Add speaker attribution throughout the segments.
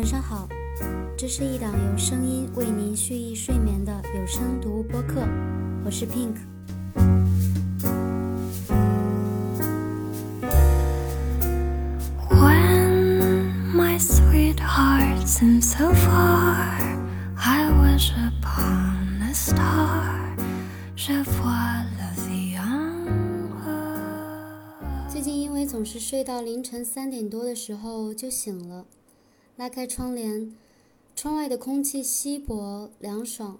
Speaker 1: 晚上好，这是一档由声音为您蓄意睡眠的有声读物播客，我是 Pink。
Speaker 2: When my sweetheart seemed so far, I wish upon a star. Je vois rose.
Speaker 1: 最近因为总是睡到凌晨三点多的时候就醒了，拉开窗帘，窗外的空气稀薄凉爽，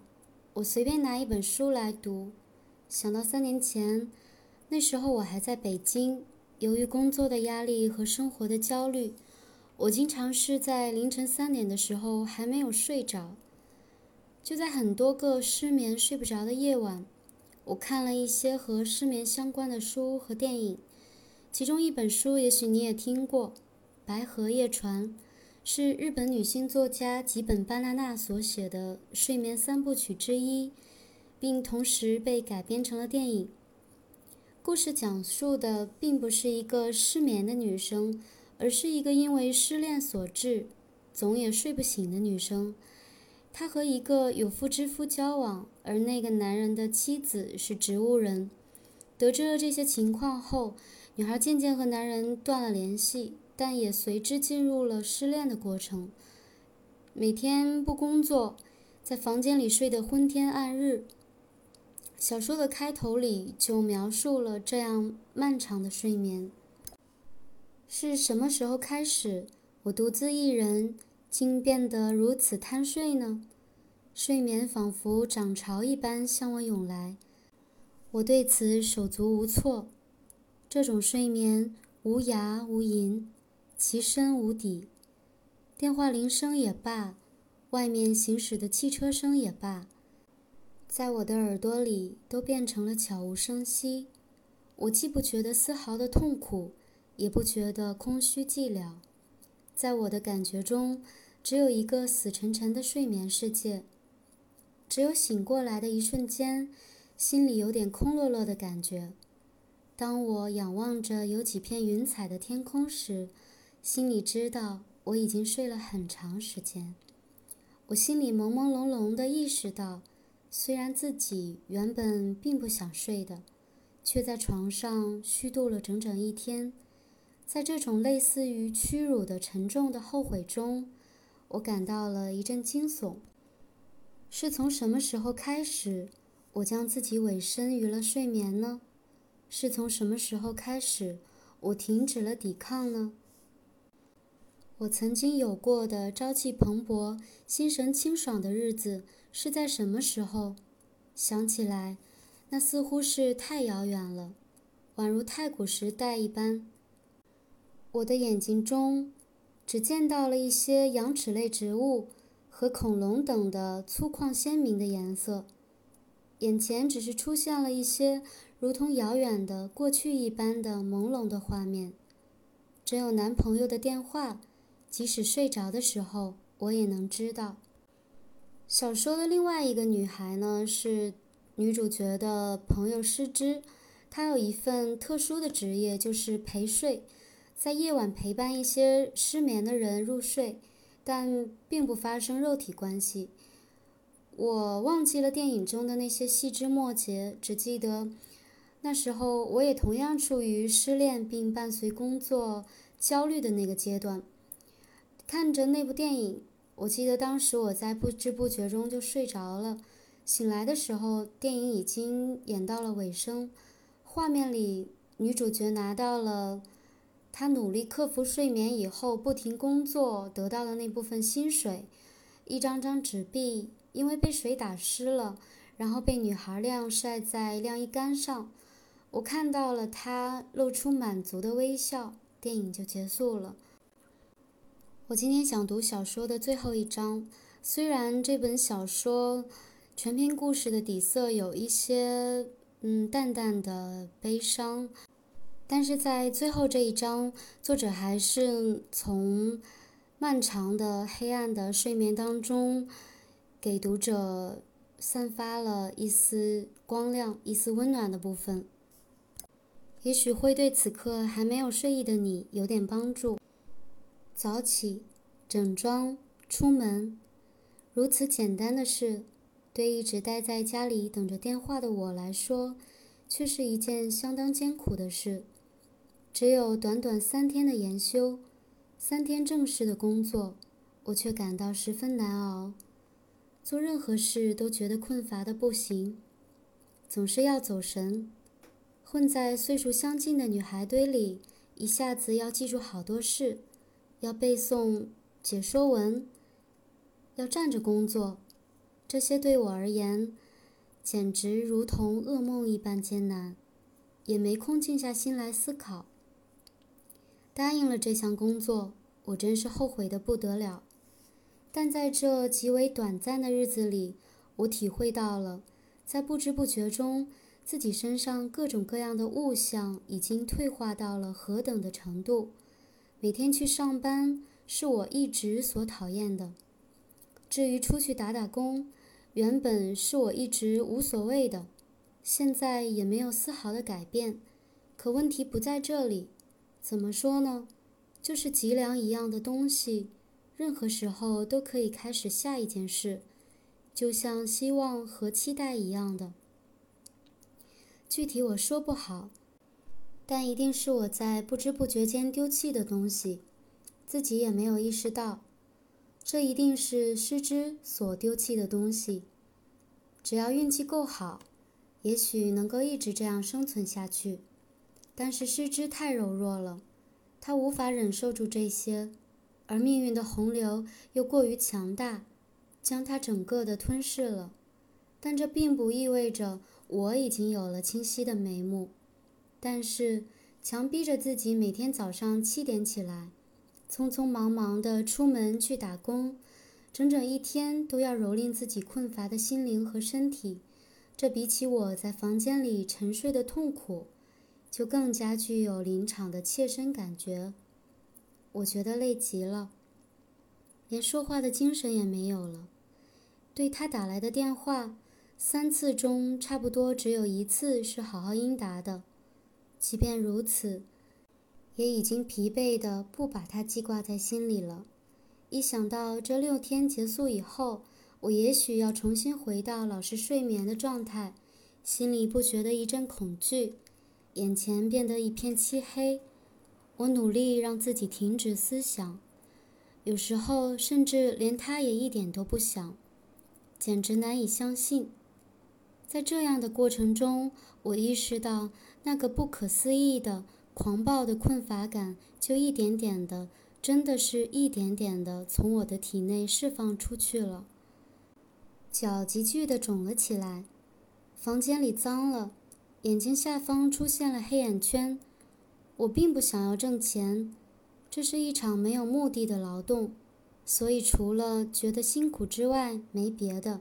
Speaker 1: 我随便拿一本书来读，想到三年前，那时候我还在北京，由于工作的压力和生活的焦虑，我经常是在凌晨三点的时候还没有睡着。就在很多个失眠睡不着的夜晚，我看了一些和失眠相关的书和电影。其中一本书，也许你也听过，《白荷叶船》，是日本女性作家吉本芭娜娜所写的睡眠三部曲之一，并同时被改编成了电影。故事讲述的并不是一个失眠的女生，而是一个因为失恋所致，总也睡不醒的女生。她和一个有妇之夫交往，而那个男人的妻子是植物人。得知了这些情况后，女孩渐渐和男人断了联系，但也随之进入了失恋的过程。每天不工作，在房间里睡得昏天暗日。小说的开头里就描述了这样漫长的睡眠。是什么时候开始，我独自一人竟变得如此贪睡呢？睡眠仿佛涨潮一般向我涌来，我对此手足无措。这种睡眠无涯无垠，其深无底。电话铃声也罢，外面行驶的汽车声也罢，在我的耳朵里都变成了悄无声息。我既不觉得丝毫的痛苦，也不觉得空虚寂寥。在我的感觉中，只有一个死沉沉的睡眠世界。只有醒过来的一瞬间，心里有点空落落的感觉。当我仰望着有几片云彩的天空时，心里知道我已经睡了很长时间。我心里朦朦胧胧地意识到，虽然自己原本并不想睡的，却在床上虚度了整整一天。在这种类似于屈辱的沉重的后悔中，我感到了一阵惊悚。是从什么时候开始，我将自己委身于了睡眠呢？是从什么时候开始，我停止了抵抗呢？我曾经有过的朝气蓬勃、心神清爽的日子是在什么时候？想起来，那似乎是太遥远了，宛如太古时代一般。我的眼睛中，只见到了一些羊齿类植物和恐龙等的粗犷鲜明的颜色，眼前只是出现了一些。如同遥远的过去一般的朦胧的画面，只有男朋友的电话，即使睡着的时候，我也能知道。小说的另外一个女孩呢，是女主角的朋友诗织，她有一份特殊的职业，就是陪睡，在夜晚陪伴一些失眠的人入睡，但并不发生肉体关系。我忘记了电影中的那些细枝末节，只记得。那时候，我也同样处于失恋并伴随工作焦虑的那个阶段。看着那部电影，我记得当时我在不知不觉中就睡着了。醒来的时候，电影已经演到了尾声。画面里，女主角拿到了她努力克服睡眠以后不停工作得到的那部分薪水。一张张纸币因为被水打湿了，然后被女孩晾晒在晾衣杆上。我看到了他露出满足的微笑，电影就结束了。我今天想读小说的最后一章，虽然这本小说全篇故事的底色有一些嗯淡淡的悲伤，但是在最后这一章，作者还是从漫长的黑暗的睡眠当中，给读者散发了一丝光亮、一丝温暖的部分。也许会对此刻还没有睡意的你有点帮助。早起，整装，出门。如此简单的事，对一直待在家里等着电话的我来说，却是一件相当艰苦的事。只有短短三天的研修，三天正式的工作，我却感到十分难熬。做任何事都觉得困乏的不行，总是要走神。混在岁数相近的女孩堆里，一下子要记住好多事，要背诵解说文，要站着工作，这些对我而言，简直如同噩梦一般艰难，也没空静下心来思考。答应了这项工作，我真是后悔的不得了。但在这极为短暂的日子里，我体会到了，在不知不觉中。自己身上各种各样的物象已经退化到了何等的程度？每天去上班是我一直所讨厌的。至于出去打打工，原本是我一直无所谓的，现在也没有丝毫的改变。可问题不在这里，怎么说呢？就是脊梁一样的东西，任何时候都可以开始下一件事，就像希望和期待一样的。具体我说不好，但一定是我在不知不觉间丢弃的东西，自己也没有意识到。这一定是失之所丢弃的东西。只要运气够好，也许能够一直这样生存下去。但是失之太柔弱了，他无法忍受住这些，而命运的洪流又过于强大，将他整个的吞噬了。但这并不意味着。我已经有了清晰的眉目，但是强逼着自己每天早上七点起来，匆匆忙忙的出门去打工，整整一天都要蹂躏自己困乏的心灵和身体，这比起我在房间里沉睡的痛苦，就更加具有临场的切身感觉。我觉得累极了，连说话的精神也没有了。对他打来的电话。三次中，差不多只有一次是好好应答的。即便如此，也已经疲惫的不把它记挂在心里了。一想到这六天结束以后，我也许要重新回到老是睡眠的状态，心里不觉得一阵恐惧，眼前变得一片漆黑。我努力让自己停止思想，有时候甚至连他也一点都不想，简直难以相信。在这样的过程中，我意识到那个不可思议的、狂暴的困乏感，就一点点的，真的是一点点的从我的体内释放出去了。脚急剧的肿了起来，房间里脏了，眼睛下方出现了黑眼圈。我并不想要挣钱，这是一场没有目的的劳动，所以除了觉得辛苦之外，没别的。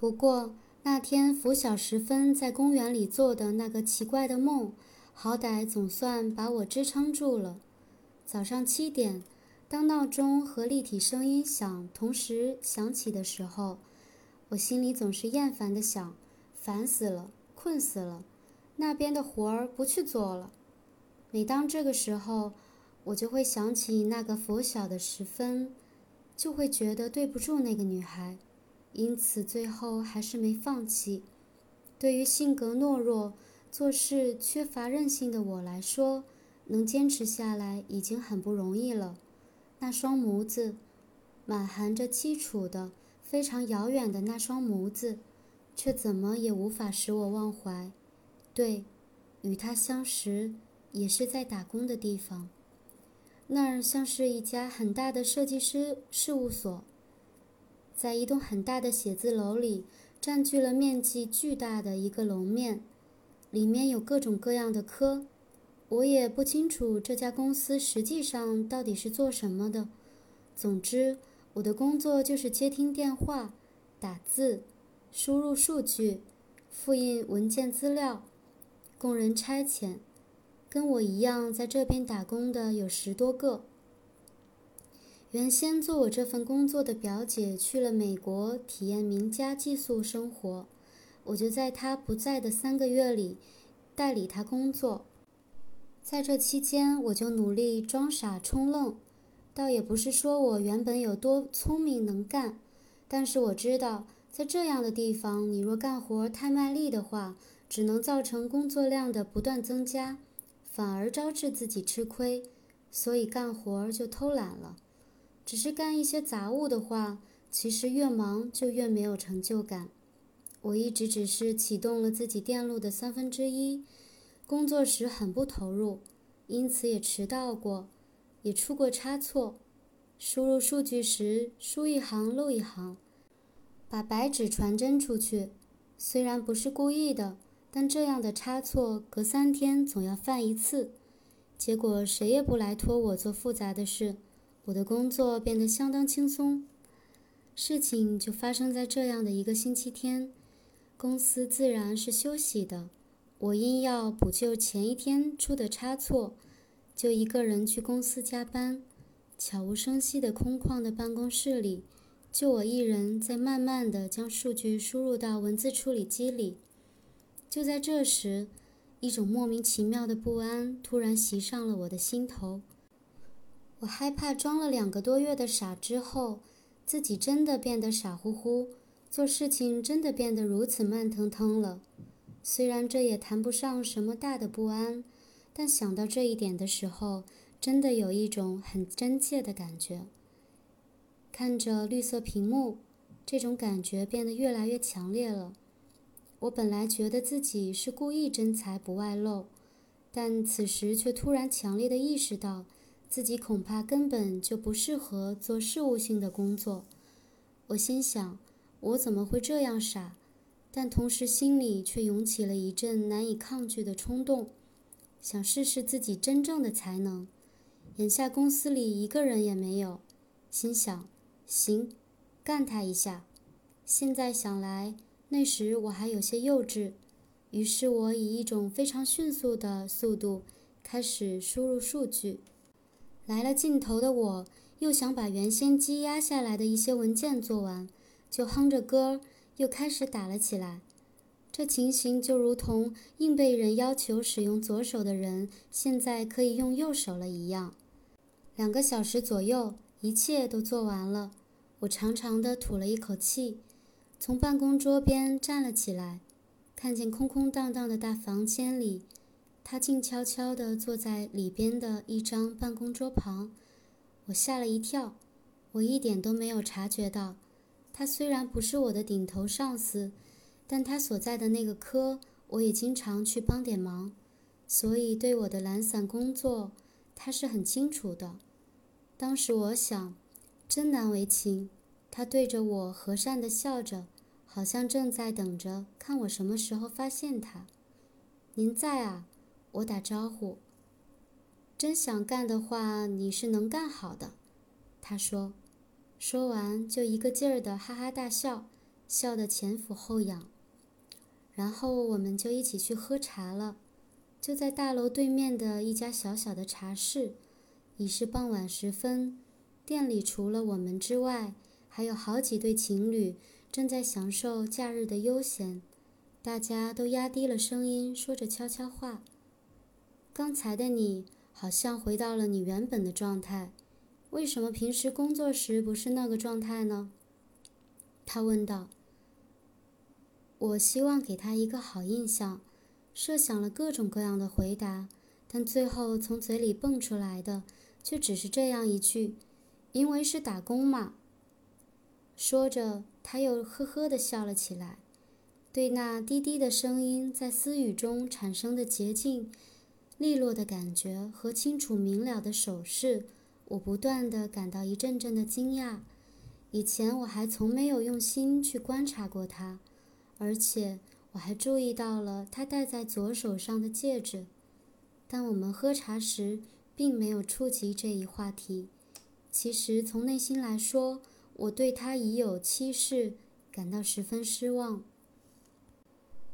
Speaker 1: 不过。那天拂晓时分，在公园里做的那个奇怪的梦，好歹总算把我支撑住了。早上七点，当闹钟和立体声音响同时响起的时候，我心里总是厌烦的想：烦死了，困死了，那边的活儿不去做了。每当这个时候，我就会想起那个拂晓的时分，就会觉得对不住那个女孩。因此，最后还是没放弃。对于性格懦弱、做事缺乏韧性的我来说，能坚持下来已经很不容易了。那双眸子，满含着凄楚的、非常遥远的那双眸子，却怎么也无法使我忘怀。对，与他相识，也是在打工的地方。那儿像是一家很大的设计师事务所。在一栋很大的写字楼里，占据了面积巨大的一个楼面，里面有各种各样的科。我也不清楚这家公司实际上到底是做什么的。总之，我的工作就是接听电话、打字、输入数据、复印文件资料、供人差遣。跟我一样在这边打工的有十多个。原先做我这份工作的表姐去了美国体验名家寄宿生活，我就在她不在的三个月里代理她工作。在这期间，我就努力装傻充愣，倒也不是说我原本有多聪明能干，但是我知道，在这样的地方，你若干活太卖力的话，只能造成工作量的不断增加，反而招致自己吃亏。所以干活就偷懒了。只是干一些杂物的话，其实越忙就越没有成就感。我一直只是启动了自己电路的三分之一，工作时很不投入，因此也迟到过。也出过差错，输入数据时输一行漏一行，把白纸传真出去。虽然不是故意的，但这样的差错隔三天总要犯一次。结果谁也不来托我做复杂的事，我的工作变得相当轻松。事情就发生在这样的一个星期天，公司自然是休息的，我因要补救前一天出的差错。就一个人去公司加班，悄无声息的空旷的办公室里，就我一人在慢慢的将数据输入到文字处理机里。就在这时，一种莫名其妙的不安突然袭上了我的心头。我害怕装了两个多月的傻之后，自己真的变得傻乎乎，做事情真的变得如此慢腾腾了。虽然这也谈不上什么大的不安。但想到这一点的时候，真的有一种很真切的感觉。看着绿色屏幕，这种感觉变得越来越强烈了。我本来觉得自己是故意真才不外露，但此时却突然强烈的意识到，自己恐怕根本就不适合做事务性的工作。我心想，我怎么会这样傻？但同时心里却涌起了一阵难以抗拒的冲动。想试试自己真正的才能，眼下公司里一个人也没有，心想，行，干他一下。现在想来，那时我还有些幼稚，于是我以一种非常迅速的速度开始输入数据。来了劲头的我，又想把原先积压下来的一些文件做完，就哼着歌又开始打了起来。这情形就如同硬被人要求使用左手的人现在可以用右手了一样。两个小时左右，一切都做完了。我长长的吐了一口气，从办公桌边站了起来，看见空空荡荡的大房间里，他静悄悄地坐在里边的一张办公桌旁。我吓了一跳，我一点都没有察觉到，他虽然不是我的顶头上司。但他所在的那个科，我也经常去帮点忙，所以对我的懒散工作，他是很清楚的。当时我想，真难为情。他对着我和善地笑着，好像正在等着看我什么时候发现他。您在啊？我打招呼。真想干的话，你是能干好的。他说，说完就一个劲儿的哈哈大笑，笑得前俯后仰。然后我们就一起去喝茶了，就在大楼对面的一家小小的茶室。已是傍晚时分，店里除了我们之外，还有好几对情侣正在享受假日的悠闲。大家都压低了声音说着悄悄话。刚才的你好像回到了你原本的状态，为什么平时工作时不是那个状态呢？他问道。我希望给他一个好印象，设想了各种各样的回答，但最后从嘴里蹦出来的却只是这样一句：“因为是打工嘛。”说着，他又呵呵地笑了起来。对那低低的声音在私语中产生的洁净、利落的感觉和清楚明了的手势，我不断地感到一阵阵的惊讶。以前我还从没有用心去观察过他。而且我还注意到了他戴在左手上的戒指，但我们喝茶时并没有触及这一话题。其实从内心来说，我对他已有妻室感到十分失望。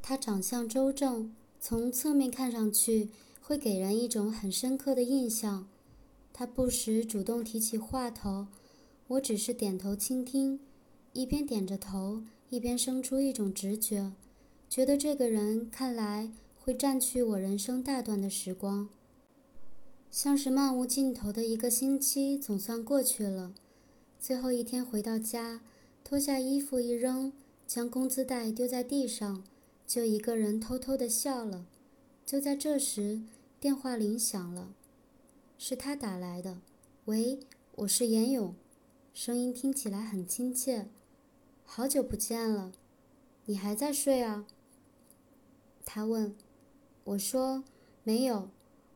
Speaker 1: 他长相周正，从侧面看上去会给人一种很深刻的印象。他不时主动提起话头，我只是点头倾听，一边点着头。一边生出一种直觉，觉得这个人看来会占据我人生大段的时光。像是漫无尽头的一个星期，总算过去了。最后一天回到家，脱下衣服一扔，将工资袋丢在地上，就一个人偷偷的笑了。就在这时，电话铃响了，是他打来的。喂，我是严勇，声音听起来很亲切。好久不见了，你还在睡啊？他问。我说没有。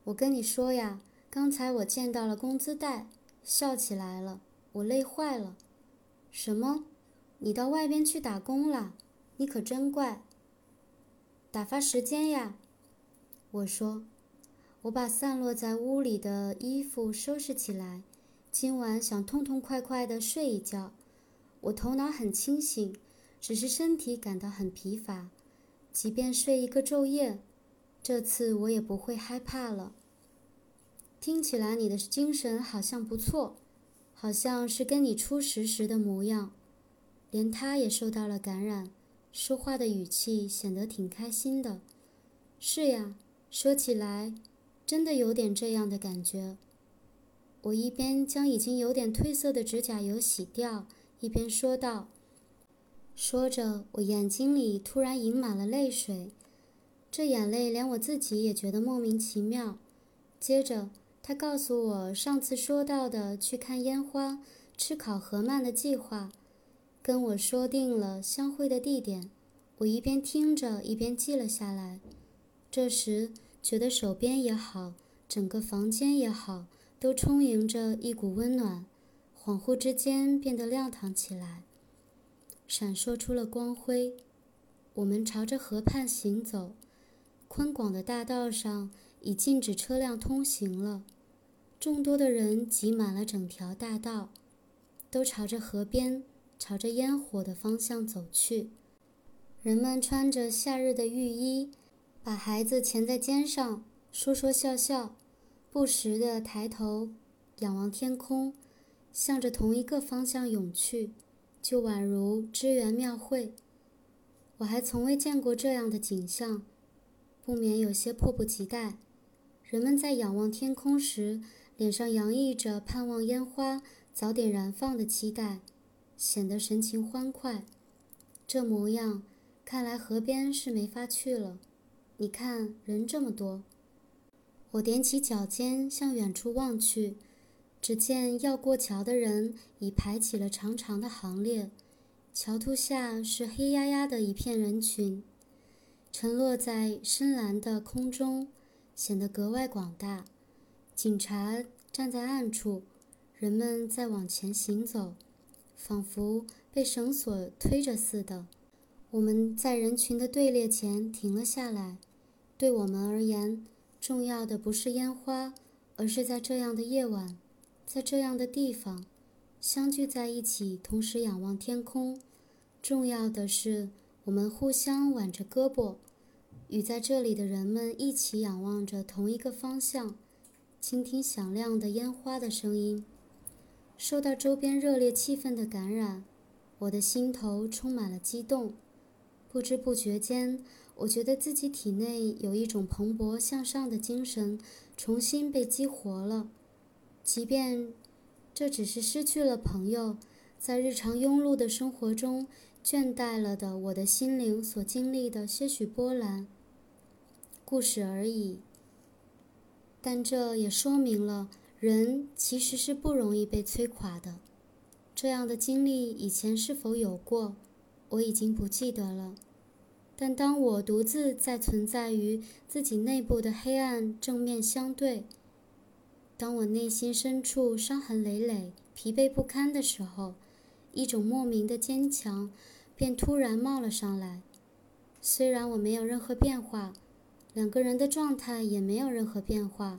Speaker 1: 我跟你说呀。刚才我见到了工资袋，笑起来了，我累坏了。什么？你到外边去打工了？你可真怪。打发时间呀。我说，我把散落在屋里的衣服收拾起来，今晚想痛痛快快的睡一觉。我头脑很清醒，只是身体感到很疲乏。即便睡一个昼夜，这次我也不会害怕了。听起来你的精神好像不错，好像是跟你初识时的模样。连他也受到了感染，说话的语气显得挺开心的。是呀，说起来，真的有点这样的感觉。我一边将已经有点褪色的指甲油洗掉，一边说道。说着，我眼睛里突然盈满了泪水，这眼泪连我自己也觉得莫名其妙。接着。他告诉我上次说到的去看烟花、吃烤河鳗的计划，跟我说定了相会的地点。我一边听着，一边记了下来。这时觉得手边也好，整个房间也好，都充盈着一股温暖，恍惚之间变得亮堂起来，闪烁出了光辉。我们朝着河畔行走，宽广的大道上已禁止车辆通行了。众多的人挤满了整条大道，都朝着河边、朝着烟火的方向走去。人们穿着夏日的浴衣，把孩子钳在肩上，说说笑笑，不时地抬头仰望天空，向着同一个方向涌去，就宛如支援庙会。我还从未见过这样的景象，不免有些迫不及待。人们在仰望天空时。脸上洋溢着盼望烟花早点燃放的期待，显得神情欢快。这模样，看来河边是没法去了。你看，人这么多。我踮起脚尖向远处望去，只见要过桥的人已排起了长长的行列。桥突下是黑压压的一片人群，沉落在深蓝的空中，显得格外广大。警察站在暗处，人们在往前行走，仿佛被绳索推着似的。我们在人群的队列前停了下来。对我们而言，重要的不是烟花，而是在这样的夜晚，在这样的地方，相聚在一起，同时仰望天空。重要的是，我们互相挽着胳膊，与在这里的人们一起仰望着同一个方向。倾听响亮的烟花的声音，受到周边热烈气氛的感染，我的心头充满了激动。不知不觉间，我觉得自己体内有一种蓬勃向上的精神重新被激活了。即便这只是失去了朋友，在日常庸碌的生活中倦怠了的我的心灵所经历的些许波澜，故事而已。但这也说明了，人其实是不容易被摧垮的。这样的经历以前是否有过，我已经不记得了。但当我独自在存在于自己内部的黑暗正面相对，当我内心深处伤痕累累、疲惫不堪的时候，一种莫名的坚强便突然冒了上来。虽然我没有任何变化。两个人的状态也没有任何变化，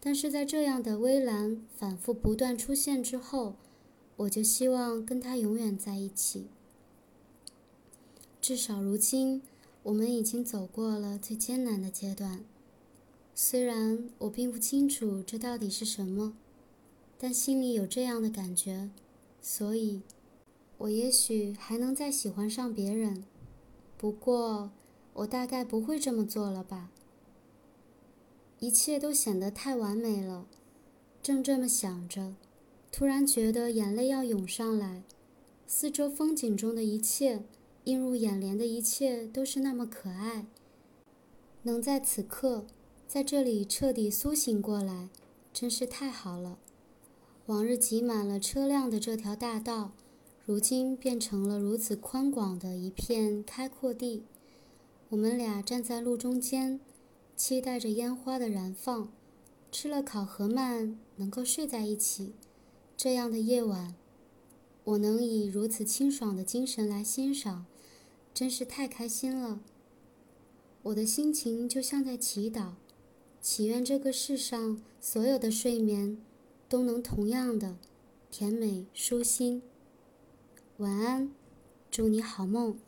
Speaker 1: 但是在这样的微澜反复不断出现之后，我就希望跟他永远在一起。至少如今，我们已经走过了最艰难的阶段。虽然我并不清楚这到底是什么，但心里有这样的感觉，所以，我也许还能再喜欢上别人。不过。我大概不会这么做了吧？一切都显得太完美了。正这么想着，突然觉得眼泪要涌上来。四周风景中的一切，映入眼帘的一切，都是那么可爱。能在此刻，在这里彻底苏醒过来，真是太好了。往日挤满了车辆的这条大道，如今变成了如此宽广的一片开阔地。我们俩站在路中间，期待着烟花的燃放。吃了烤河鳗，能够睡在一起。这样的夜晚，我能以如此清爽的精神来欣赏，真是太开心了。我的心情就像在祈祷，祈愿这个世上所有的睡眠都能同样的甜美舒心。晚安，祝你好梦。